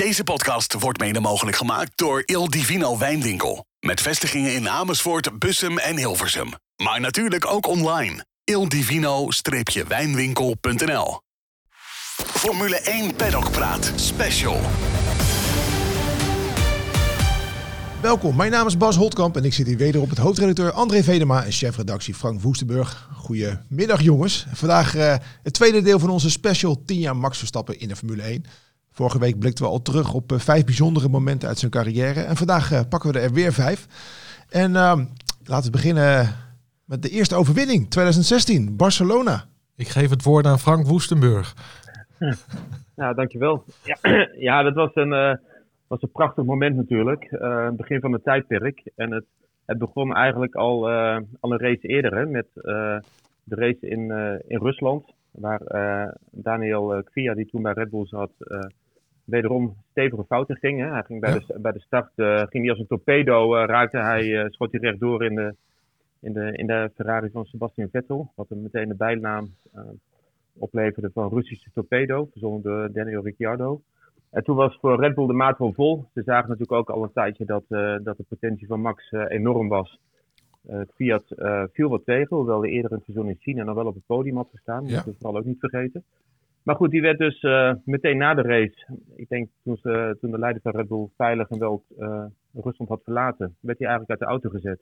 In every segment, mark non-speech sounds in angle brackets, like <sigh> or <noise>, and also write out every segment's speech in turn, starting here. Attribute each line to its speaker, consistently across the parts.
Speaker 1: Deze podcast wordt mede mogelijk gemaakt door Il Divino Wijnwinkel. Met vestigingen in Amersfoort, Bussum en Hilversum. Maar natuurlijk ook online. ildivino-wijnwinkel.nl Formule 1 Paddock Praat Special.
Speaker 2: Welkom, mijn naam is Bas Holtkamp en ik zit hier weder op het hoofdredacteur André Vedema en chefredactie Frank Woestenburg. Goedemiddag jongens. Vandaag uh, het tweede deel van onze special 10 jaar Max Verstappen in de Formule 1. Vorige week blikten we al terug op uh, vijf bijzondere momenten uit zijn carrière. En vandaag uh, pakken we er weer vijf. En ehm, laten we beginnen met de eerste overwinning, 2016, Barcelona.
Speaker 3: Ik geef het woord aan Frank Woestenburg. <laughs>
Speaker 4: Nou, dankjewel. Ja, <clears throat> ja dat was een was een prachtig moment natuurlijk. Uh, begin van het tijdperk. En het, het begon eigenlijk al, uh, al een race eerder hè, met uh, de race in, in Rusland. Waar Daniel Kvia, die toen bij Red Bull zat, wederom stevige fouten ging. Hè. Hij ging bij, ja. de, bij de start ging hij als een torpedo, raakte hij, schoot hij rechtdoor in de, in, de, in de Ferrari van Sebastian Vettel. Wat hem meteen de bijnaam opleverde van Russische torpedo, verzonnen door Daniel Ricciardo. En toen was voor Red Bull de maat wel vol. Ze zagen natuurlijk ook al een tijdje dat, uh, dat de potentie van Max uh, enorm was. Uh, Fiat viel wat tegen, hoewel hij eerder in het seizoen in China nog wel op het podium had gestaan. Dat ja. moeten we vooral ook niet vergeten. Maar goed, die werd dus meteen na de race, ik denk toen, ze, toen de leider van Red Bull veilig en wel Rusland had verlaten, werd hij eigenlijk uit de auto gezet.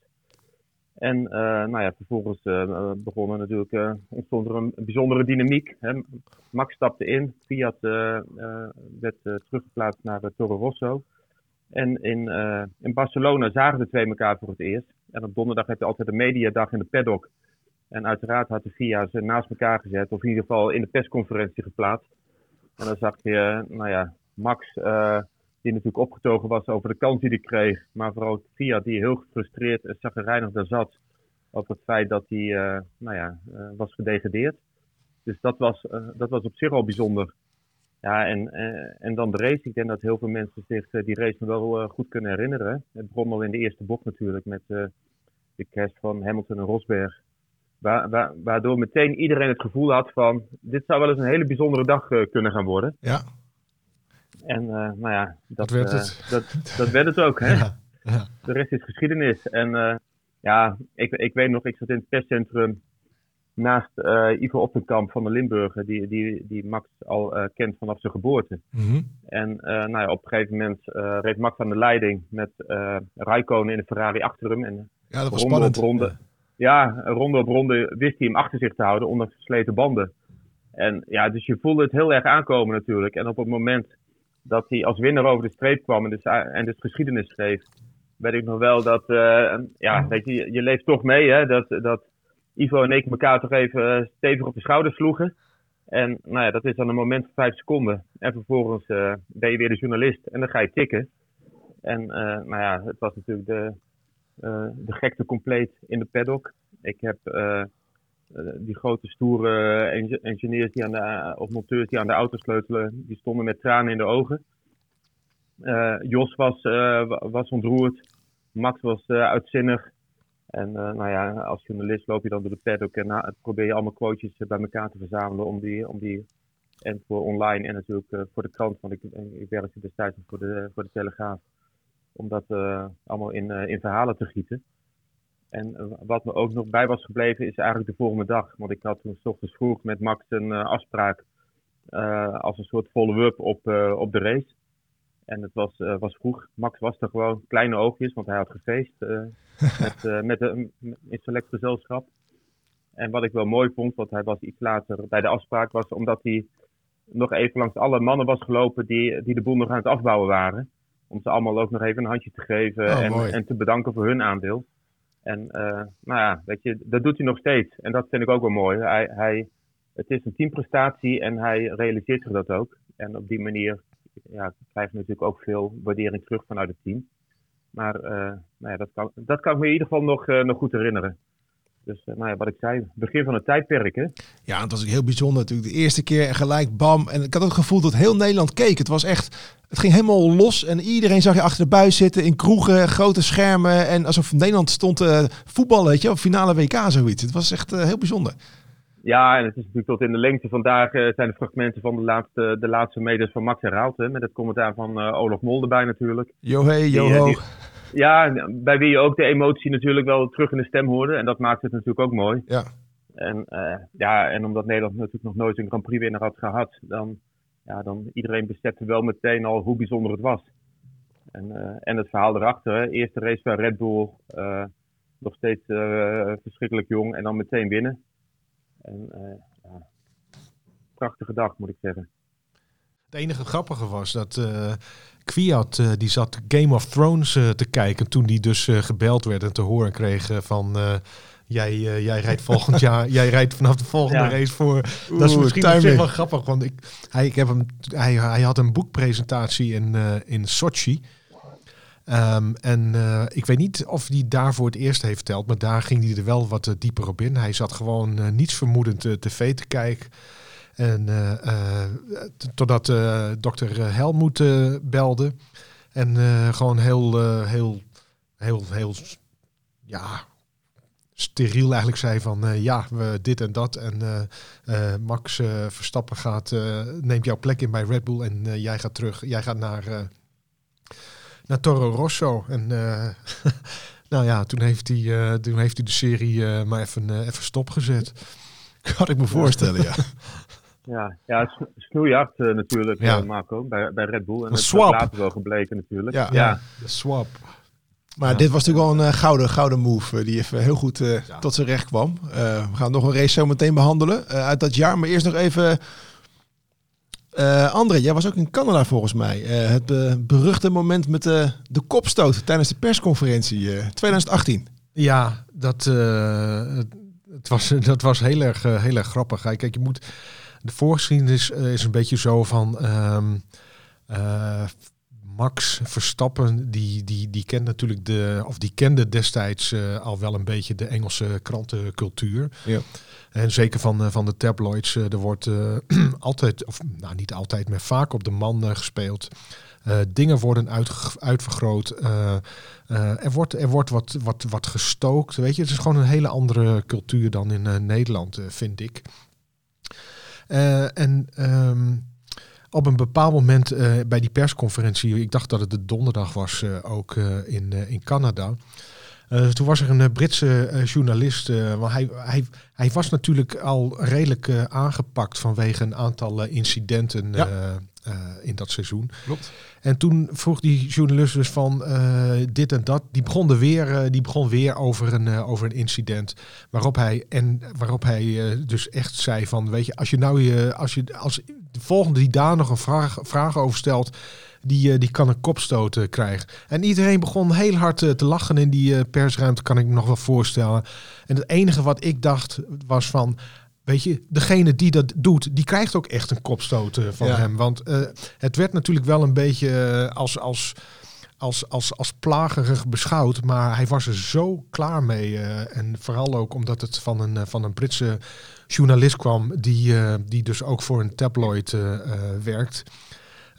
Speaker 4: En uh, nou ja, vervolgens uh, begonnen natuurlijk, uh, ontstond er een bijzondere dynamiek. Hè. Max stapte in, Fiat werd teruggeplaatst naar Toro Rosso. En in, in Barcelona zagen de twee elkaar voor het eerst. En op donderdag heb je altijd de mediadag in de paddock. En uiteraard had de FIA ze naast elkaar gezet, of in ieder geval in de persconferentie geplaatst. En dan zag je, nou ja, Max die natuurlijk opgetogen was over de kans die hij kreeg. Maar vooral Fiat die heel gefrustreerd en zagrijnig daar zat. Over het feit dat hij uh, nou ja, uh, was gedegradeerd. Dus dat was, dat was op zich al bijzonder. Ja, en, en dan de race. Ik denk dat heel veel mensen zich die race wel goed kunnen herinneren. Het begon al in de eerste bocht natuurlijk met de crash van Hamilton en Rosberg. Wa wa waardoor meteen iedereen het gevoel had van... dit zou wel eens een hele bijzondere dag kunnen gaan worden.
Speaker 2: Ja.
Speaker 4: En uh, nou ja, dat,
Speaker 3: dat werd
Speaker 4: uh,
Speaker 3: het.
Speaker 4: Dat, dat werd het ook. Hè? <laughs>
Speaker 3: Ja, ja.
Speaker 4: De rest is geschiedenis. En uh, ja, ik, ik weet nog, ik zat in het perscentrum naast Ivo Oppenkamp van de Limburger, die, die, die Max al kent vanaf zijn geboorte.
Speaker 3: Mm
Speaker 4: -hmm. En nou ja, op een gegeven moment reed Max aan de leiding met Raikkonen in de Ferrari achter hem. En
Speaker 2: ja, dat was
Speaker 4: ronde
Speaker 2: spannend.
Speaker 4: Op ronde, ja, ronde op ronde wist hij hem achter zich te houden, ondanks versleten banden. En ja, dus je voelde het heel erg aankomen natuurlijk. En op het moment dat hij als winnaar over de streep kwam en dus, en dus geschiedenis schreef, weet ik nog wel dat, uh, ja, weet je, je leeft toch mee, hè, dat, dat Ivo en ik elkaar toch even stevig op de schouders sloegen. En nou ja, dat is dan een moment van vijf seconden. En vervolgens ben je weer de journalist en dan ga je tikken. En nou ja, het was natuurlijk de, de gekte compleet in de paddock. Ik heb uh, die grote stoere engineers die aan de, of monteurs die aan de auto sleutelen, die stonden met tranen in de ogen. Jos was, was ontroerd. Max was uitzinnig. En nou ja, als journalist loop je dan door de paddock en probeer je allemaal quotejes bij elkaar te verzamelen om die, om die en voor online en natuurlijk voor de krant, want ik, ik werkte destijds voor de, voor de Telegraaf, om dat allemaal in, in verhalen te gieten. En wat me ook nog bij was gebleven is eigenlijk de volgende dag. Want ik had toen s ochtends vroeg met Max een uh, afspraak uh, als een soort follow-up op, uh, op de race. En het was, was vroeg. Max was er gewoon kleine oogjes, want hij had gefeest <laughs> met, met een, in select gezelschap. En wat ik wel mooi vond, want hij was iets later bij de afspraak, was omdat hij nog even langs alle mannen was gelopen die, die de boel nog aan het afbouwen waren. Om ze allemaal ook nog even een handje te geven
Speaker 2: oh,
Speaker 4: en, en te bedanken voor hun aandeel. En uh, nou ja, weet je, dat doet hij nog steeds. En dat vind ik ook wel mooi. Hij, hij, het is een teamprestatie en hij realiseert zich dat ook. En op die manier ja, krijg je natuurlijk ook veel waardering terug vanuit het team. Maar uh, nou ja, dat, kan, dat kan ik me in ieder geval nog, uh, nog goed herinneren. Dus uh, nou ja, wat ik zei, begin van het tijdperk. Hè?
Speaker 2: Ja, het was ook heel bijzonder natuurlijk. De eerste keer en gelijk bam. En ik had ook het gevoel dat heel Nederland keek. Het was echt, het ging helemaal los. En iedereen zag je achter de buis zitten in kroegen, grote schermen. En alsof Nederland stond uh, voetballen, weet je, op finale WK zoiets. Het was echt uh, heel bijzonder.
Speaker 4: Ja, en het is natuurlijk tot in de lengte vandaag uh, zijn de fragmenten van de laatste, de laatste meters van Max herhaald. Hè, met het commentaar van Olaf Mol erbij natuurlijk.
Speaker 2: Yo hey, yo ho.
Speaker 4: Ja, bij wie je ook de emotie natuurlijk wel terug in de stem hoorde. En dat maakt het natuurlijk ook mooi.
Speaker 2: Ja.
Speaker 4: En, uh, ja, en omdat Nederland natuurlijk nog nooit een Grand Prix winnaar had gehad, dan, ja, dan iedereen besefte wel meteen al hoe bijzonder het was. En, en het verhaal erachter, hè. eerste race bij Red Bull, nog steeds verschrikkelijk jong en dan meteen winnen. En ja, prachtige dag, moet ik zeggen.
Speaker 3: Het enige grappige was dat uh, Kwiat uh, die zat Game of Thrones uh, te kijken toen die dus gebeld werd en te horen kreeg van jij, jij rijdt volgend <laughs> jaar, jij rijdt vanaf de volgende ja. race voor. Oeh, dat is misschien wel grappig, want ik, hij, ik heb hem, hij, hij had een boekpresentatie in, in Sochi. Um, en uh, ik weet niet of hij daar voor het eerst heeft verteld, maar daar ging hij er wel wat uh, dieper op in. Hij zat gewoon uh, niets vermoedend tv te kijken. En totdat dokter Helmoet belde. En gewoon heel, heel, heel, heel, ja, steriel eigenlijk zei van ja, we dit en dat. En Max Verstappen gaat, neemt jouw plek in bij Red Bull en jij gaat terug. Jij gaat naar naar Toro Rosso. En <laughs> nou ja, toen heeft hij, toen heeft hij de serie maar even, even stopgezet. <laughs> Kan ik me voorstellen, ja.
Speaker 4: Ja, ja snoeihard natuurlijk, ja. Marco, bij, bij Red Bull. En dat is later wel gebleken natuurlijk.
Speaker 3: Ja, ja. de swap.
Speaker 2: Maar dit was natuurlijk wel een gouden, gouden move die even heel goed tot zijn recht kwam. we gaan nog een race zo meteen behandelen uit dat jaar. Maar eerst nog even uh, André, jij was ook in Canada volgens mij. Uh, het uh, beruchte moment met de kopstoot tijdens de persconferentie 2018.
Speaker 3: Ja, dat, het was, <laughs> dat was heel erg, heel erg grappig. Kijk, je moet, de voorgeschiedenis is een beetje zo van... Um, Max Verstappen, die, die, die kent natuurlijk de, of die kende destijds al wel een beetje de Engelse krantencultuur. Ja. En zeker van, eh, van de tabloids, eh, er wordt eh, <clears throat> altijd, of nou niet altijd, maar vaak op de man gespeeld. dingen worden uit, uitvergroot. er wordt, er wordt wat, wat, wat gestookt. Weet je, het is gewoon een hele andere cultuur dan in Nederland, vind ik. En ehm, op een bepaald moment bij die persconferentie, ik dacht dat het de donderdag was ook in, in Canada. Uh, toen was er een Britse uh, journalist, uh, want hij, hij, hij was natuurlijk al redelijk aangepakt vanwege een aantal incidenten in dat seizoen.
Speaker 2: Klopt.
Speaker 3: En toen vroeg die journalist dus van dit en dat. Die begon, er weer, die begon weer over een, over een incident. Waarop hij, en waarop hij dus echt zei van, weet je, als je nou je, als je, als de volgende die daar nog een vraag, vraag over stelt die, eh, die kan een kopstoot eh, krijgen. En iedereen begon heel hard eh, te lachen in die persruimte, kan ik me nog wel voorstellen. En het enige wat ik dacht was van, Weet je, degene die dat doet, die krijgt ook echt een kopstoot van hem. Want het werd natuurlijk wel een beetje als, als, als, als, als plagerig beschouwd. Maar hij was er zo klaar mee. en vooral ook omdat het van een, van een Britse journalist kwam. Die, die dus ook voor een tabloid werkt.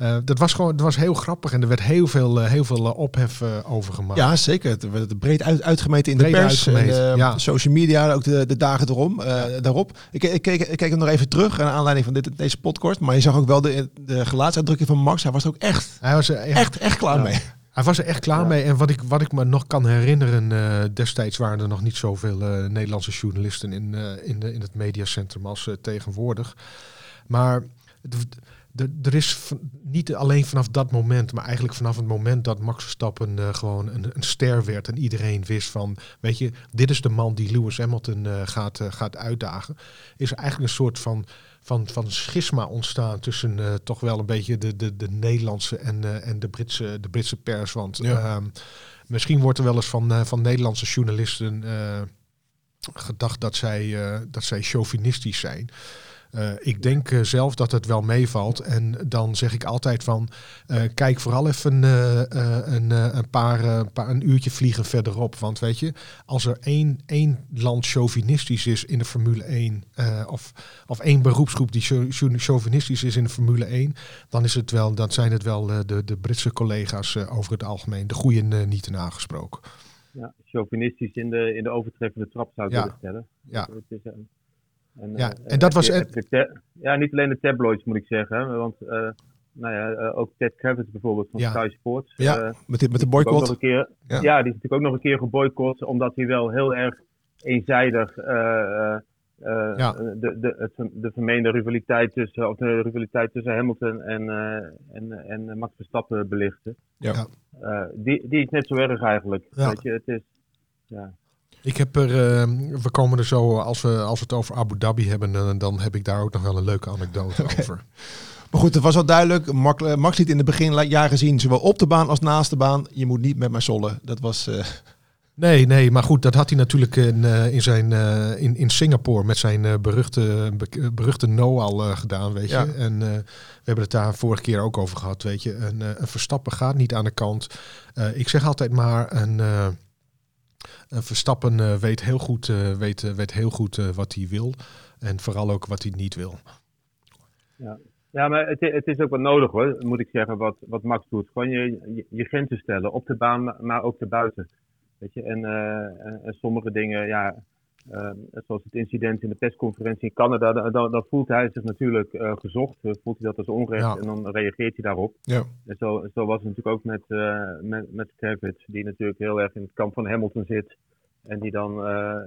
Speaker 3: Uh, dat was gewoon, dat was heel grappig en er werd heel veel, uh, heel veel uh, ophef over gemaakt.
Speaker 2: Ja, zeker. Het werd breed uit, uitgemeten in breed de pers. En, ja. Social media, ook de, de dagen erom, daarop. Ik, ik, keek, ik keek hem nog even terug naar aanleiding van dit, deze podcast. Maar je zag ook wel de, de gelaatsuitdrukking van Max. Hij was ook echt, Hij was er echt, echt, echt klaar ja. mee.
Speaker 3: Hij was er echt klaar mee. En wat ik, wat ik me nog kan herinneren, destijds waren er nog niet zoveel Nederlandse journalisten in, in, de, in het mediacentrum als tegenwoordig. Maar er is niet alleen vanaf dat moment, maar eigenlijk vanaf het moment dat Max Verstappen uh, gewoon een, een, ster werd en iedereen wist van, weet je, dit is de man die Lewis Hamilton uh, gaat, uh, gaat uitdagen, is er eigenlijk een soort van, van, van schisma ontstaan tussen toch wel een beetje de, de, de Nederlandse en, en de, Britse, de Britse pers. Want ja. Ehm, misschien wordt er wel eens van, van Nederlandse journalisten gedacht dat zij, dat zij chauvinistisch zijn. Uh, ik denk uh, zelf dat het wel meevalt. En dan zeg ik altijd van, uh, kijk vooral even een, een, paar, paar, een uurtje vliegen verderop. Want weet je, als er één, één land chauvinistisch is in de Formule 1, of, of één beroepsgroep die chauvinistisch is in de Formule 1, dan, is het wel, dan zijn het wel de, de Britse collega's over het algemeen, de goede niet nagesproken.
Speaker 4: Ja, chauvinistisch in de, in de overtreffende trap zou ik
Speaker 3: ja.
Speaker 4: willen stellen.
Speaker 3: Ja.
Speaker 4: Het is, En,
Speaker 3: Ja,
Speaker 4: eh,
Speaker 3: en dat was
Speaker 4: Ja, niet alleen de tabloids moet ik zeggen. Want eh, nou ja, eh, ook Ted Kravitz bijvoorbeeld van
Speaker 3: Ja.
Speaker 4: Sky Sports.
Speaker 2: Ja, met, de, met de
Speaker 4: ook nog
Speaker 2: boycott.
Speaker 4: een keer,
Speaker 2: Ja.
Speaker 4: ja. die is natuurlijk ook nog een keer geboycott, omdat hij wel heel erg eenzijdig
Speaker 3: Ja.
Speaker 4: de, de, het, de vermeende rivaliteit tussen, of de rivaliteit tussen Hamilton en, en, en Max Verstappen belichtte.
Speaker 2: Ja.
Speaker 4: Die, die is net zo erg eigenlijk.
Speaker 3: Ja.
Speaker 4: Weet je, het is, ja.
Speaker 3: Ik heb er, eh, we komen er zo, als we, als we het over Abu Dhabi hebben, dan heb ik daar ook nog wel een leuke anekdote <laughs> over.
Speaker 2: Maar goed, het was al duidelijk. Eh, Max liet in het beginjaren zien, zowel op de baan als naast de baan. Je moet niet met mij sollen. Dat was... eh, <laughs>
Speaker 3: Nee, nee, maar goed, dat had hij natuurlijk in, eh, in, zijn, in, in Singapore met zijn beruchte, be- beruchte no al gedaan, weet je.
Speaker 2: Ja.
Speaker 3: En we hebben het daar vorige keer ook over gehad, weet je. Een, een Verstappen gaat niet aan de kant. Ik zeg altijd maar, een, een Verstappen eh, weet heel goed, eh, weet, eh, weet heel goed eh, wat hij wil. En vooral ook wat hij niet wil.
Speaker 4: Ja, maar het, is ook wat nodig hoor, moet ik zeggen, wat, wat Max doet. Gewoon je, je, grenzen stellen, op de baan, maar- ook daarbuiten. Weet je, en, eh, en, sommige dingen, ja, eh, zoals het incident in de persconferentie in Canada, dan, dan, dan voelt hij zich natuurlijk eh, gezocht, eh, voelt hij dat als onrecht
Speaker 3: Ja.
Speaker 4: en dan reageert hij daarop.
Speaker 2: ja.
Speaker 4: En zo, zo was het natuurlijk ook met, eh met, met Kravitz, die natuurlijk heel erg in het kamp van Hamilton zit. En die dan, eh,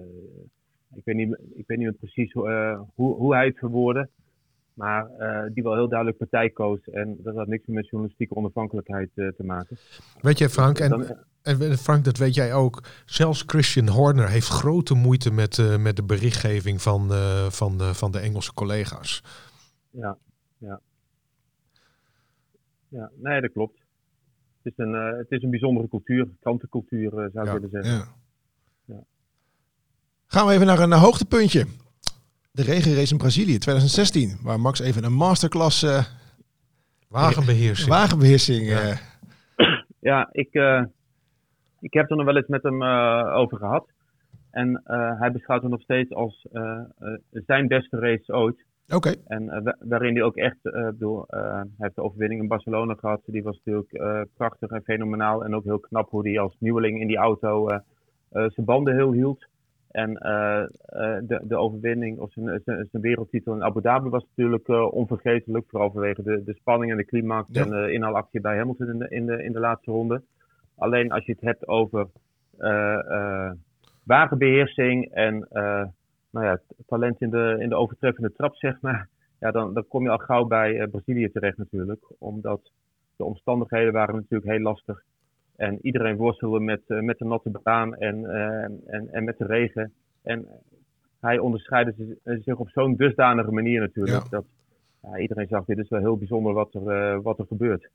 Speaker 4: ik, weet niet, ik weet niet meer precies hoe, hoe hij het verwoordde, maar die wel heel duidelijk partij koos. En dat had niks meer met journalistieke onafhankelijkheid te maken.
Speaker 3: Weet je, Frank, en,
Speaker 4: Dan-
Speaker 3: en Frank, dat weet jij ook. Zelfs Christian Horner heeft grote moeite met, eh, met de berichtgeving van, eh, van, eh, van de Engelse collega's.
Speaker 4: Ja, ja. Ja, nee, dat klopt. Het is een, het is een bijzondere cultuur, krantencultuur zou ik
Speaker 3: Ja,
Speaker 4: willen zeggen.
Speaker 2: Ja.
Speaker 4: Ja.
Speaker 2: Gaan we even naar een hoogtepuntje. De regenrace in Brazilië 2016, waar Max even een masterclass eh,
Speaker 3: Wagenbeheersing.
Speaker 2: wagenbeheersing.
Speaker 3: Ja.
Speaker 4: Ja, ik, ik heb er nog wel eens met hem eh, over gehad. En eh, hij beschouwt het nog steeds als eh, zijn beste race ooit.
Speaker 2: Oké,
Speaker 4: En wa- waarin hij ook echt, bedoel, hij heeft de overwinning in Barcelona gehad. Die was natuurlijk prachtig en fenomenaal. En ook heel knap hoe hij als nieuweling in die auto zijn banden heel hield. En de, de overwinning, of zijn, zijn, zijn wereldtitel in Abu Dhabi was natuurlijk onvergetelijk. Vooral vanwege de, de spanning en de climax
Speaker 2: Ja.
Speaker 4: en de inhaalactie bij Hamilton in de, in, de, in de laatste ronde. Alleen als je het hebt over eh, eh, wagenbeheersing en eh, nou ja, talent in de, in de overtreffende trap, zeg maar. Ja, dan, dan kom je al gauw bij Brazilië terecht natuurlijk. Omdat de omstandigheden waren natuurlijk heel lastig. En iedereen worstelde met, met de natte baan en, en, en met de regen. En hij onderscheidde zi- zich op zo'n dusdanige manier natuurlijk.
Speaker 2: Ja.
Speaker 4: Dat ja, iedereen zag, dit is wel heel bijzonder wat er, wat er gebeurt.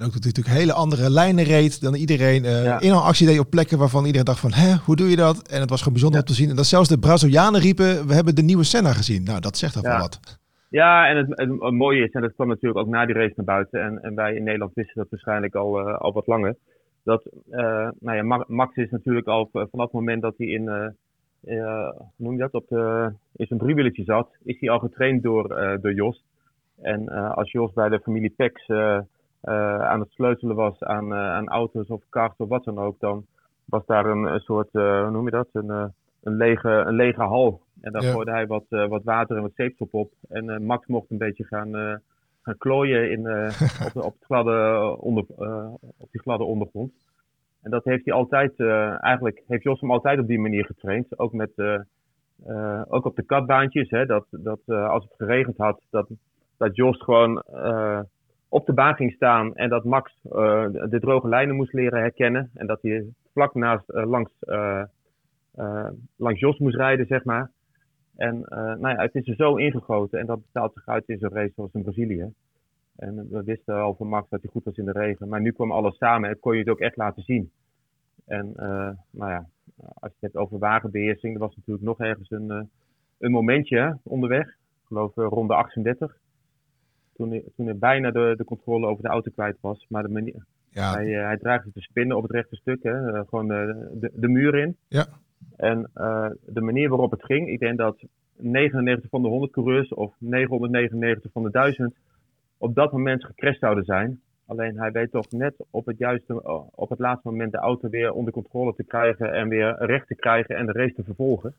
Speaker 2: En ook dat hij natuurlijk hele andere lijnen reed dan iedereen. eh
Speaker 4: Ja.
Speaker 2: Inhaalactie deed op plekken waarvan iedereen dacht van, hè, hoe doe je dat? En het was gewoon bijzonder
Speaker 4: Ja.
Speaker 2: om te zien. En dat zelfs de Brazilianen riepen, we hebben de nieuwe Senna gezien. Nou, dat zegt al wel
Speaker 4: Ja.
Speaker 2: wat.
Speaker 4: Ja, en het, het, het mooie is, en dat kwam natuurlijk ook na die race naar buiten, en, en wij in Nederland wisten dat waarschijnlijk al, eh, al wat langer, dat eh, nou ja, Ma- Max is natuurlijk al vanaf het moment dat hij in, hoe noem je dat, op de, in zijn driewieletje zat, is hij al getraind door, door Jos. En als Jos bij de familie Pex aan het sleutelen was aan, eh, aan auto's of karts of wat dan ook, dan was daar een, soort, eh, hoe noem je dat, een, eh, een, lege, een lege hal. En daar
Speaker 2: Ja.
Speaker 4: gooide hij wat, eh, wat water en wat zeepsop op. En eh, Max mocht een beetje gaan, eh, gaan klooien in, eh, op, op, het gladde onder, eh, op die gladde ondergrond. En dat heeft hij altijd, eh, eigenlijk heeft Jos hem altijd op die manier getraind. Ook, met, eh, eh, ook op de katbaantjes. Hè, dat, dat eh, als het geregend had, dat, dat Jos gewoon eh, op de baan ging staan. En dat Max eh, de droge lijnen moest leren herkennen. En dat hij vlak naast, eh, langs, eh, langs Jos moest rijden, zeg maar. En nou ja, het is er zo ingegoten. En dat betaalt zich uit in zo'n race zoals in Brazilië. En we wisten al van Max dat hij goed was in de regen. Maar nu kwam alles samen en kon je het ook echt laten zien. En eh, nou ja, als je het hebt over wagenbeheersing, er was natuurlijk nog ergens een, een momentje onderweg. Ik geloof eh, ronde 38. Toen hij, toen hij bijna de, de controle over de auto kwijt was. Maar de manier,
Speaker 2: Ja,
Speaker 4: hij, eh, hij dreigde te spinnen op het rechte stuk. Hè, eh, gewoon de, de, de muur in.
Speaker 2: Ja.
Speaker 4: En eh, de manier waarop het ging, ik denk dat 99 van de 100 coureurs of 999 van de 1000 op dat moment gecrashed zouden zijn. Alleen hij weet toch net op het juiste, eh, op het laatste moment de auto weer onder controle te krijgen en weer recht te krijgen en de race te vervolgen.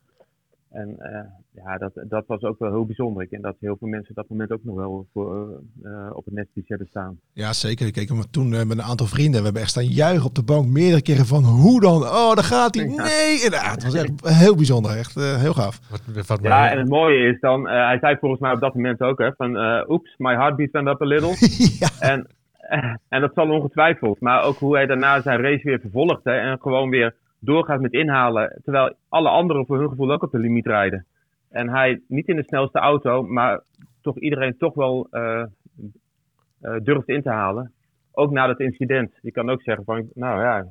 Speaker 4: En uh, ja, dat, dat was ook wel heel bijzonder. Ik denk dat heel veel mensen op dat moment ook nog wel voor, uh, op het netpiece hebben staan.
Speaker 2: Ja, zeker. Ik keek hem toen met een aantal vrienden. We hebben echt staan juichen op de bank meerdere keren van hoe dan? Oh, daar gaat hij. Nee! En, ja, het was echt heel bijzonder. Echt heel gaaf.
Speaker 4: Wat, wat ja, en het mooie is dan, hij zei volgens mij op dat moment ook hè, van oeps, my heartbeat went up a little. <laughs> ja. En <laughs> en dat zal ongetwijfeld. Maar ook hoe hij daarna zijn race weer vervolgde en gewoon weer doorgaat met inhalen. Terwijl alle anderen voor hun gevoel ook op de limiet rijden. En hij niet in de snelste auto, maar toch iedereen toch wel uh, uh, durft in te halen. Ook na dat incident. Je kan ook zeggen van, nou ja,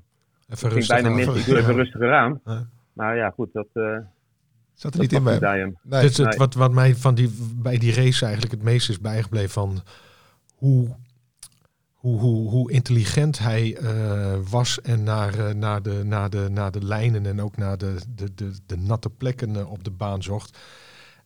Speaker 3: even
Speaker 4: ik bijna mis, ik doe even rustiger aan. Ja. Maar ja, goed, dat... Uh,
Speaker 2: Zat er niet in bij hem.
Speaker 3: Nee. Dit is het, wat, wat mij van die, bij die race eigenlijk het meest is bijgebleven van hoe hoe, hoe, hoe intelligent hij uh, was en naar, uh, naar, de, naar, de, naar de lijnen en ook naar de, de, de, de natte plekken uh, op de baan zocht.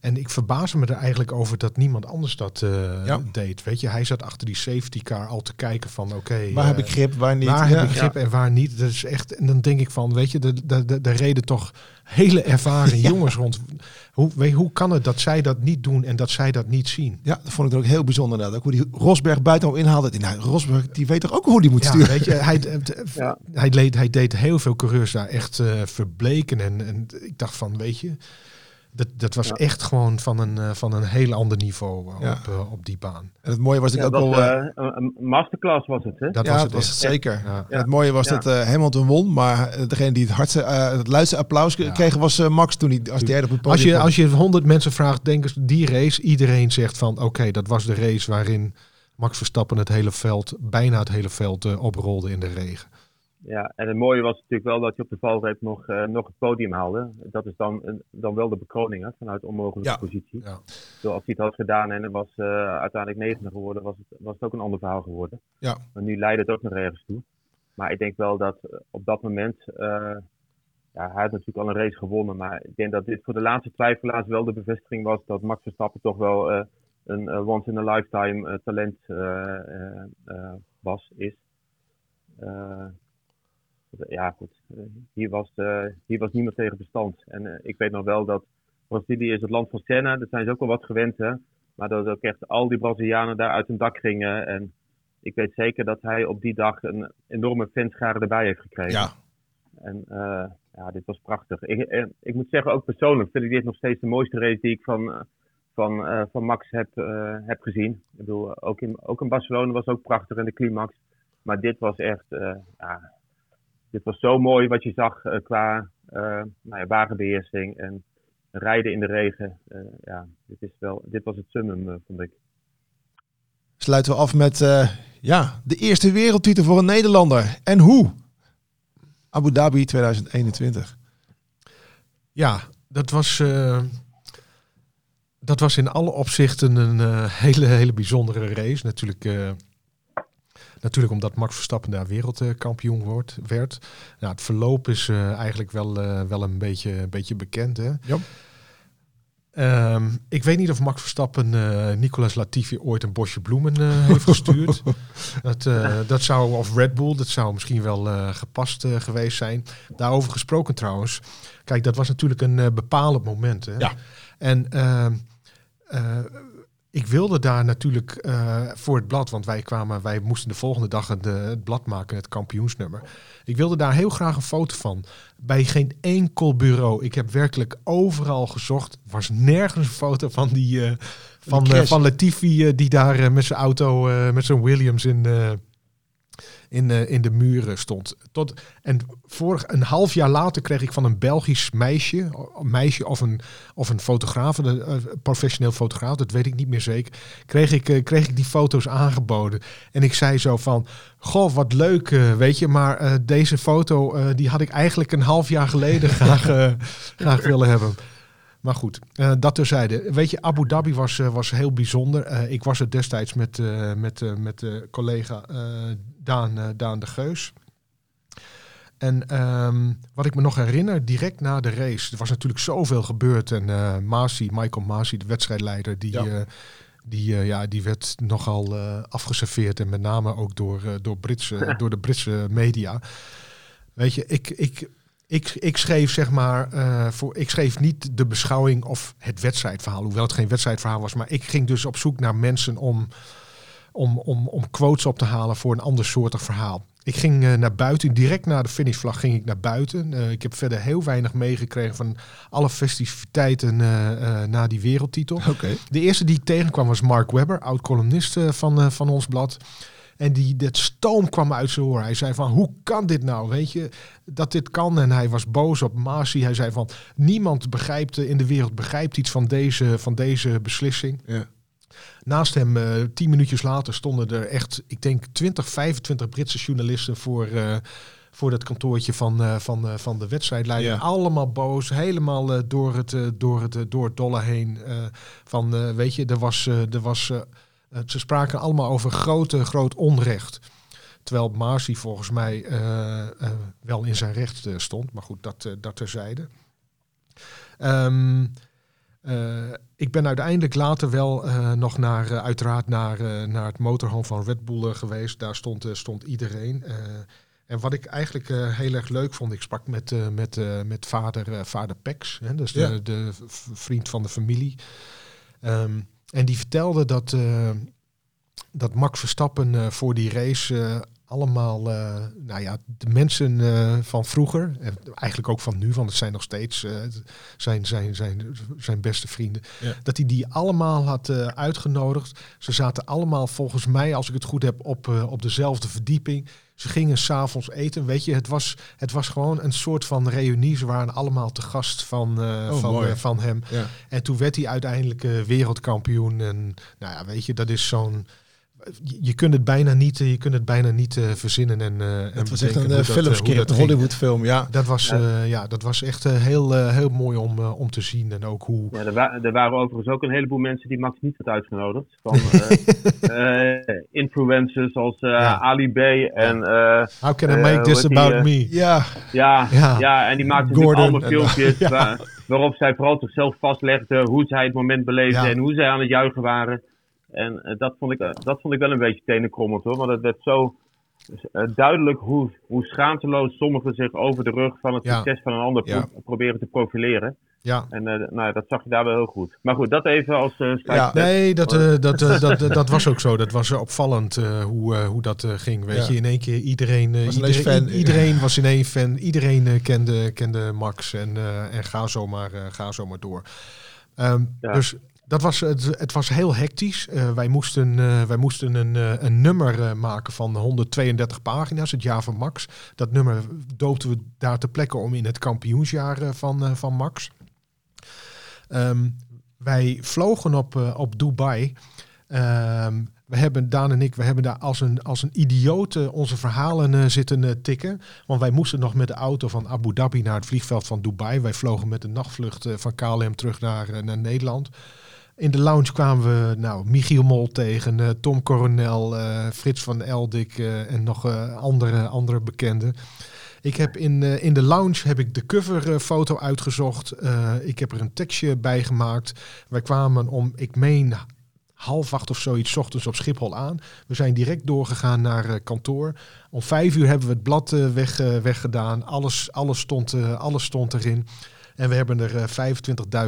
Speaker 3: En ik verbaasde me er eigenlijk over dat niemand anders dat ja. deed. Weet je, hij zat achter die safety car al te kijken van oké. Okay,
Speaker 2: waar heb ik grip, waar niet?
Speaker 3: Waar heb ik grip en waar niet? Dat is echt. En dan denk ik van, weet je, de, de, de, de reden toch hele ervaren <laughs> jongens rond. Hoe, weet, hoe kan het dat zij dat niet doen en dat zij dat niet zien?
Speaker 2: Ja, dat vond ik ook heel bijzonder. Dat. Ook hoe die Rosberg buitenom inhaalde. Nou, Rosberg die weet toch ook hoe die moet sturen?
Speaker 3: Weet je, <laughs> hij, hij, deed, hij deed heel veel coureurs daar echt uh, verbleken. En, en ik dacht van, weet je, dat, dat was echt gewoon van een, uh, van een heel ander niveau uh, op, uh, op die baan.
Speaker 2: En het mooie was
Speaker 4: ja,
Speaker 2: ook wel...
Speaker 4: een masterclass was het, hè?
Speaker 2: Dat ja, was het, was het zeker. Het mooie was dat Hamilton won, maar degene die het hardste, het luidste applaus kreeg was Max toen hij als derde op het
Speaker 3: podium Als je, als je honderd mensen vraagt, denk eens die race, iedereen zegt van oké, dat was de race waarin Max Verstappen het hele veld, bijna het hele veld oprolde in de regen.
Speaker 4: Ja, en het mooie was natuurlijk wel dat je op de valreep nog, uh, nog het podium haalde. Dat is dan, dan wel de bekroning hè, vanuit onmogelijke ja. positie. Ja. Zoals hij het had gedaan en het was uh, uiteindelijk negende geworden, was het, was het ook een ander verhaal geworden.
Speaker 2: Ja.
Speaker 4: Maar nu leidt het ook nog ergens toe. Maar ik denk wel dat uh, op dat moment, ja, hij had natuurlijk al een race gewonnen. Maar ik denk dat dit voor de laatste twijfelaars wel de bevestiging was dat Max Verstappen toch wel een once in a lifetime talent was, is ja, goed. Eh, hier, was, uh, hier was niemand tegen bestand. En uh, ik weet nog wel dat Brazilië is het land van Senna. Daar zijn ze ook wel wat gewend, hè. Maar dat ook echt al die Brazilianen daar uit hun dak gingen. En ik weet zeker dat hij op die dag een enorme fanschade erbij heeft gekregen.
Speaker 2: Ja.
Speaker 4: En uh, ja, dit was prachtig. Ik, ik moet zeggen, ook persoonlijk vind ik dit nog steeds de mooiste race die ik van, van, van Max heb, heb gezien. Ik bedoel, ook in, ook in Barcelona was ook prachtig in de climax. Maar dit was echt, ja, dit was zo mooi wat je zag uh, qua uh, nou ja, wagenbeheersing en rijden in de regen. Uh, ja, dit, is wel, dit was het summum, vond ik.
Speaker 2: Sluiten we af met ja, de eerste wereldtitel voor een Nederlander. En hoe? Abu Dhabi 2021.
Speaker 3: Ja, dat was, dat was in alle opzichten een hele, hele bijzondere race. Natuurlijk Natuurlijk omdat Max Verstappen daar wereldkampioen wordt, werd. Nou, het verloop is uh, eigenlijk wel, uh, wel een beetje, een beetje bekend. Hè?
Speaker 2: Ja.
Speaker 3: Um, ik weet niet of Max Verstappen uh, Nicolas Latifi ooit een bosje bloemen uh, heeft gestuurd. <laughs> dat, uh, dat zou, of Red Bull, dat zou misschien wel gepast geweest zijn. Daarover gesproken trouwens. Kijk, dat was natuurlijk een bepalend moment. Hè?
Speaker 2: Ja.
Speaker 3: En ehm, ik wilde daar natuurlijk uh, voor het blad, want wij kwamen, wij moesten de volgende dag het, uh, het, blad maken, het kampioensnummer. Ik wilde daar heel graag een foto van. Bij geen enkel bureau. Ik heb werkelijk overal gezocht. Er was nergens een foto van die uh, van, van Latifi die daar met zijn auto, met zijn Williams in in, uh, in de muren stond. Tot, en vorig, een half jaar later kreeg ik van een Belgisch meisje, meisje of een, of een fotograaf, een uh, professioneel fotograaf, dat weet ik niet meer zeker, kreeg ik, uh, kreeg ik die foto's aangeboden. En ik zei zo van, goh, wat leuk, weet je, maar deze foto, die had ik eigenlijk een half jaar geleden <laughs> graag, graag willen hebben. Maar goed, uh, dat terzijde. Weet je, Abu Dhabi was, uh, was heel bijzonder. Uh, ik was er destijds met, met, met collega Daan, Daan de Geus. En um, wat ik me nog herinner, direct na de race, er was natuurlijk zoveel gebeurd. En uh, Masi, Michael Masi, de wedstrijdleider, die, ja. Uh, die, uh, ja, die werd nogal afgeserveerd. En met name ook door, door, Britse, <laughs> door de Britse media. Weet je, ik, ik, ik, ik schreef zeg maar, eh, voor, ik schreef niet de beschouwing of het wedstrijdverhaal, hoewel het geen wedstrijdverhaal was, maar ik ging dus op zoek naar mensen om, om, om, om quotes op te halen voor een ander soortig verhaal. Ik ging eh, naar buiten, direct na de finishvlag ging ik naar buiten. Eh, ik heb verder heel weinig meegekregen van alle festiviteiten na die wereldtitel. De eerste die ik tegenkwam was Mark Webber, oud-columnist van, van ons blad. En die, dat stoom kwam uit zijn oor. Hij zei van, hoe kan dit nou? Weet je, dat dit kan. En hij was boos op Masi. Hij zei van, niemand begrijpt in de wereld begrijpt iets van deze, van deze beslissing.
Speaker 2: Ja.
Speaker 3: Naast hem, uh, tien minuutjes later, stonden er echt, ik denk, 20, 25 Britse journalisten voor, uh, voor dat kantoortje van, uh, van, van de wedstrijdleider.
Speaker 2: Ja.
Speaker 3: Allemaal boos, helemaal door, het, door, het, door het dolle heen. van, weet je, er was, er was ze spraken allemaal over grote, groot onrecht. Terwijl Marcy volgens mij uh, uh, wel in zijn recht stond. Maar goed, dat, dat terzijde. Um, ik ben uiteindelijk later wel nog naar, uiteraard naar, naar het motorhome van Red Bull geweest. Daar stond, stond iedereen. en wat ik eigenlijk heel erg leuk vond, ik sprak met, met, met vader, vader Pex, hè, dus
Speaker 2: Ja.
Speaker 3: de, de vriend van de familie. Um, en die vertelde dat, uh, dat Max Verstappen uh, voor die race uh, allemaal, nou ja, de mensen van vroeger, en eigenlijk ook van nu, want het zijn nog steeds zijn, zijn, zijn, zijn beste vrienden,
Speaker 2: Ja.
Speaker 3: dat hij die allemaal had uitgenodigd. Ze zaten allemaal volgens mij, als ik het goed heb, op, op dezelfde verdieping. Ze gingen s'avonds eten. Weet je, het was, het was gewoon een soort van reunie. Ze waren allemaal te gast van, uh,
Speaker 2: Oh,
Speaker 3: van, uh, van hem.
Speaker 2: Ja.
Speaker 3: En toen werd hij uiteindelijk uh, wereldkampioen. En nou ja, weet je, dat is zo'n. Je, kunt het bijna niet, je kunt het bijna niet uh, verzinnen. En, uh, en
Speaker 2: Het was echt een
Speaker 3: uh, dat
Speaker 2: een
Speaker 3: ging.
Speaker 2: Hollywood film, ja.
Speaker 3: Dat was, ja. ja, dat was echt uh, heel, uh, heel mooi om, uh, om te zien. En ook hoe.
Speaker 4: Ja, er, wa er, waren overigens ook een heleboel mensen die Max niet had uitgenodigd. Van uh, <laughs> influencers als ja. Ali B. En,
Speaker 3: How can I make this about me?
Speaker 2: Ja.
Speaker 4: Ja, ja. ja, en die maakten natuurlijk allemaal filmpjes <laughs>
Speaker 2: ja.
Speaker 4: waar, waarop zij vooral zichzelf vastlegden hoe zij het moment beleefden en hoe zij aan het juichen waren. En uh, dat, vond ik, uh, dat vond ik wel een beetje tenenkrommend hoor. Want het werd zo uh, duidelijk hoe, hoe schaamteloos sommigen zich over de rug van het
Speaker 3: Ja.
Speaker 4: succes van een ander pro
Speaker 2: Ja.
Speaker 4: proberen te profileren.
Speaker 3: Ja.
Speaker 4: En uh, nou, dat zag je daar wel heel goed. Maar goed, dat even als uh,
Speaker 2: Ja.
Speaker 3: Nee, dat, uh, dat, uh, dat, dat, <laughs> dat was ook zo. Dat was opvallend uh, hoe, uh, hoe dat uh, ging. Weet
Speaker 2: Ja.
Speaker 3: je, in één keer iedereen, uh,
Speaker 2: Was
Speaker 3: iedereen,
Speaker 2: fan.
Speaker 3: iedereen was in één fan. Iedereen uh, kende, kende Max en, uh, en ga, zomaar, uh, ga zomaar door. Um,
Speaker 4: Ja.
Speaker 3: Dus dat was, het, het was heel hectisch. Uh, wij moesten, uh, wij moesten een, uh, een nummer maken van 132 pagina's, het jaar van Max. Dat nummer doopten we daar ter plekke om in het kampioensjaar van, van Max. Um, wij vlogen op, op Dubai. Um, we hebben, Daan en ik, we hebben daar als een, als een idioot onze verhalen zitten tikken. Want wij moesten nog met de auto van Abu Dhabi naar het vliegveld van Dubai. Wij vlogen met de nachtvlucht van KLM terug naar, naar Nederland. In de lounge kwamen we nou, Michiel Mol tegen, uh, Tom Coronel, uh, Frits van Eldik uh, en nog andere, andere bekenden. Ik heb in, in de lounge heb ik de coverfoto uitgezocht. Ik heb er een tekstje bij gemaakt. Wij kwamen om, ik meen, half acht of zoiets ochtends op Schiphol aan. We zijn direct doorgegaan naar kantoor. Om vijf uur hebben we het blad weg, weggedaan. Alles, alles, stond, alles stond erin. En we hebben er uh,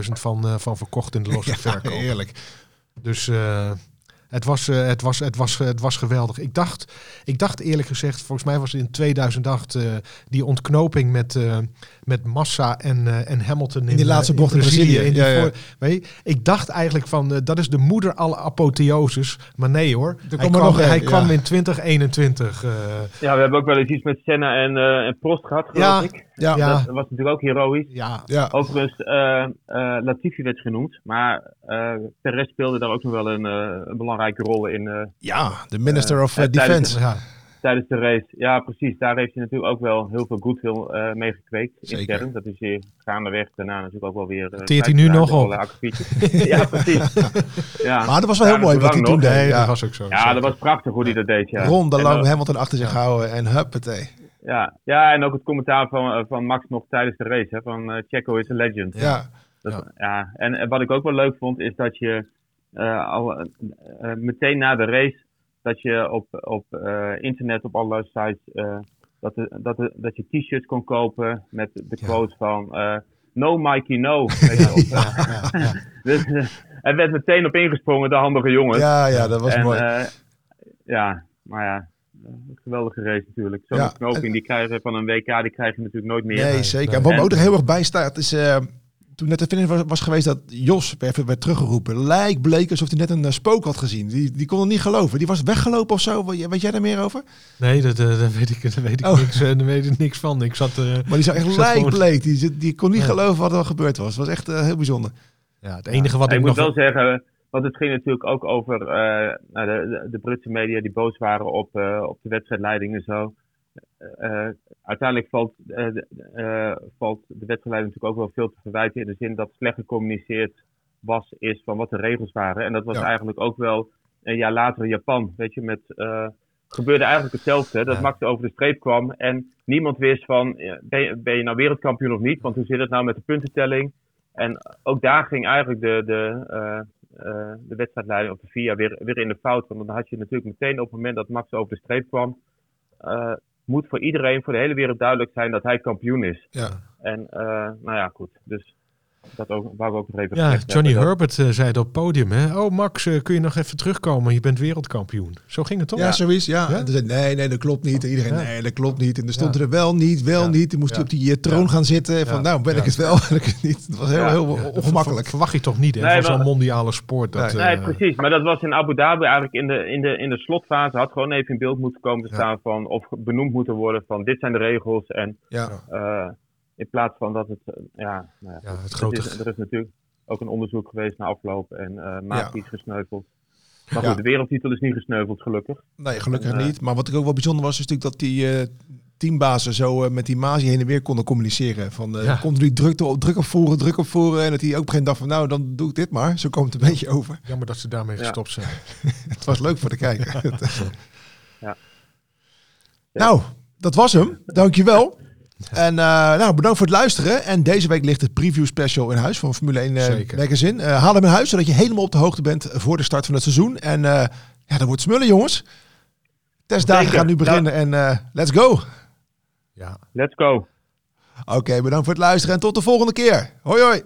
Speaker 3: 25.000 van, uh, van verkocht in de losse <laughs>
Speaker 2: Ja,
Speaker 3: verkoop.
Speaker 2: heerlijk.
Speaker 3: Dus uh, het, was, het, was, het, was, het was geweldig. Ik dacht, ik dacht eerlijk gezegd, volgens mij was het in 2008 uh, die ontknoping met, uh, met Massa en, uh, en Hamilton in,
Speaker 2: In die laatste bocht in Brazilië.
Speaker 3: in die
Speaker 2: Ja, ja.
Speaker 3: voor- weet je, ik dacht eigenlijk van, uh, dat is de moeder alle apotheoses. Maar nee hoor, hij
Speaker 2: kwam er nog een,
Speaker 3: hij
Speaker 2: ja.
Speaker 3: kwam in 2021. uh,
Speaker 4: Ja, we hebben ook wel eens iets met Senna en, eh, en Prost gehad, geloof
Speaker 3: Ja.
Speaker 4: ik.
Speaker 2: Ja,
Speaker 3: Ja.
Speaker 4: Dat was natuurlijk ook heroïs.
Speaker 3: ja,
Speaker 2: ja.
Speaker 4: Overigens, eh eh Latifi werd genoemd, maar eh Perez speelde daar ook nog wel een, eh, een belangrijke rol in eh,
Speaker 2: ja, de Minister of uh,
Speaker 4: eh, tijdens
Speaker 2: Defense.
Speaker 3: ja.
Speaker 4: Tijdens de race. Ja, precies. Daar heeft hij natuurlijk ook wel heel veel goodwill eh mee gekweekt.
Speaker 2: Zeker.
Speaker 4: Intern. Dat is hier gaandeweg daarna natuurlijk ook wel weer... eh,
Speaker 3: Teert hij nu nog op? <laughs>
Speaker 4: ja, precies. Ja.
Speaker 2: Maar dat was wel heel mooi wat hij toen deed. Ja.
Speaker 3: dat was ook zo.
Speaker 4: ja, dat was prachtig hoe hij dat deed. Ja.
Speaker 2: Ronde
Speaker 4: En
Speaker 2: lang
Speaker 4: ook-
Speaker 2: Hamilton achter zich houden en huppatee.
Speaker 4: Ja, ja, en ook het commentaar van, eh, van Max nog tijdens de race. Hè, van Checo is a legend.
Speaker 2: Ja.
Speaker 4: Dat,
Speaker 3: Ja.
Speaker 4: ja. En, en wat ik ook wel leuk vond, is dat je eh, al, meteen na de race, dat je op, op eh, internet, op allerlei sites, eh, dat, de, dat, de, dat je t-shirts kon kopen met de quote van eh, No Mikey No. <laughs> Weet je, of, <laughs> dus, er werd meteen op ingesprongen, de handige jongens.
Speaker 2: Ja, ja, dat was
Speaker 4: en,
Speaker 2: mooi.
Speaker 4: ja, maar ja, een geweldige race natuurlijk. Zo'n
Speaker 2: Ja,
Speaker 4: knoping die krijgen van een WK, die krijg je natuurlijk nooit meer.
Speaker 2: Nee, zeker. En wat me ook er heel erg bij staat is... toen net de finish was, was geweest dat Jos werd, werd teruggeroepen. Lijk bleek alsof hij net een eh, spook had gezien. Die, die kon het niet geloven. Die was weggelopen of zo. Weet weet jij daar meer over?
Speaker 3: Nee, dat, eh, daar weet ik, daar weet ik,
Speaker 2: Oh.
Speaker 3: niks, eh, daar weet ik niks van. Ik zat... eh,
Speaker 2: Maar die zag echt
Speaker 3: gewoon-
Speaker 2: lijkbleek. Die, die kon niet
Speaker 3: Ja.
Speaker 2: geloven wat er gebeurd was. Het was echt heel bijzonder.
Speaker 3: ja, het enige wat
Speaker 4: ik
Speaker 3: ik
Speaker 4: moet
Speaker 3: nog...
Speaker 4: wel zeggen, want het ging natuurlijk ook over eh, nou, de, de, de Britse media die boos waren op, eh, op de wedstrijdleiding en zo. Uiteindelijk valt, eh, de- eh, valt de wedstrijdleiding natuurlijk ook wel veel te verwijten in de zin dat slecht gecommuniceerd was, is van wat de regels waren. En dat was
Speaker 2: Ja.
Speaker 4: eigenlijk ook wel een jaar later in Japan, weet je, met... eh, gebeurde eigenlijk hetzelfde. Dat
Speaker 3: Ja.
Speaker 4: Max over de streep kwam en niemand wist van ben je, ben je nou wereldkampioen of niet? Want hoe zit het nou met de puntentelling? En ook daar ging eigenlijk de, de, eh, de wedstrijdleiding of de VIA weer, weer in de fout. Want dan had je natuurlijk meteen op het moment dat Max over de streep kwam, moet voor iedereen, voor de hele wereld duidelijk zijn dat hij kampioen is.
Speaker 2: Ja.
Speaker 4: En eh, nou ja, goed. Dus dat ook, wou ik ook nog even
Speaker 3: Ja, Johnny
Speaker 4: hebben,
Speaker 3: Herbert eh, zei het op het podium. Hè? Oh, Max, eh, kun je nog even terugkomen? Je bent wereldkampioen. Zo ging het toch?
Speaker 2: Ja, zoiets. Ja.
Speaker 3: Ja?
Speaker 2: En toen zei, nee, nee, dat klopt niet. En iedereen,
Speaker 3: Ja.
Speaker 2: nee, dat klopt niet. En dan stond
Speaker 3: Ja.
Speaker 2: er wel niet, wel
Speaker 3: Ja.
Speaker 2: niet. Dan moest
Speaker 3: Ja.
Speaker 2: hij op die eh, troon
Speaker 3: Ja.
Speaker 2: gaan zitten. Van,
Speaker 3: Ja.
Speaker 2: nou, ben
Speaker 3: Ja.
Speaker 2: ik het wel, <laughs> ben ik het niet. Het was heel,
Speaker 4: Ja.
Speaker 2: heel ongemakkelijk.
Speaker 3: ver- verwacht je toch niet hè,
Speaker 4: Nee,
Speaker 3: van zo'n mondiale sport. Dat,
Speaker 2: Nee.
Speaker 3: eh,
Speaker 4: Nee, precies. Maar dat was in Abu Dhabi eigenlijk in de, in de, in de slotfase. Had gewoon even in beeld moeten komen te
Speaker 3: Ja.
Speaker 4: staan van, of benoemd moeten worden van dit zijn de regels. En
Speaker 2: Ja.
Speaker 4: eh, in plaats van dat het, eh, ja, nou ja,
Speaker 3: ja, het
Speaker 4: het
Speaker 3: grote...
Speaker 4: is, er is natuurlijk ook een onderzoek geweest na afloop en eh Maat
Speaker 2: Ja.
Speaker 4: is gesneuveld. Maar goed, de wereldtitel is niet gesneuveld, gelukkig.
Speaker 2: Nee, gelukkig
Speaker 4: En, eh,
Speaker 2: niet. Maar wat ik ook wel bijzonder was, is natuurlijk dat die eh, teambazen zo eh, met die Mazi heen en weer konden communiceren. Van eh
Speaker 3: Ja.
Speaker 2: continu druk, op, druk opvoeren, druk opvoeren. En dat hij ook op een gegeven moment dacht van, nou, dan doe ik dit maar. Zo komt het een beetje over.
Speaker 3: Jammer dat ze daarmee
Speaker 4: Ja.
Speaker 3: gestopt zijn. <laughs>
Speaker 2: Het was leuk voor de kijker. <laughs>
Speaker 4: Ja.
Speaker 2: Nou, dat was hem. Dankjewel. <laughs> En eh, nou, bedankt voor het luisteren. En deze week ligt het preview special in huis van Formule 1 eh
Speaker 3: Zeker.
Speaker 2: Magazine. Eh, haal hem in huis, zodat je helemaal op de hoogte bent voor de start van het seizoen. En eh ja, dat wordt smullen, jongens. Testdagen gaan nu beginnen en eh, let's go.
Speaker 3: Ja.
Speaker 4: Let's go!
Speaker 2: Oké, bedankt voor het luisteren en tot de volgende keer. Hoi hoi.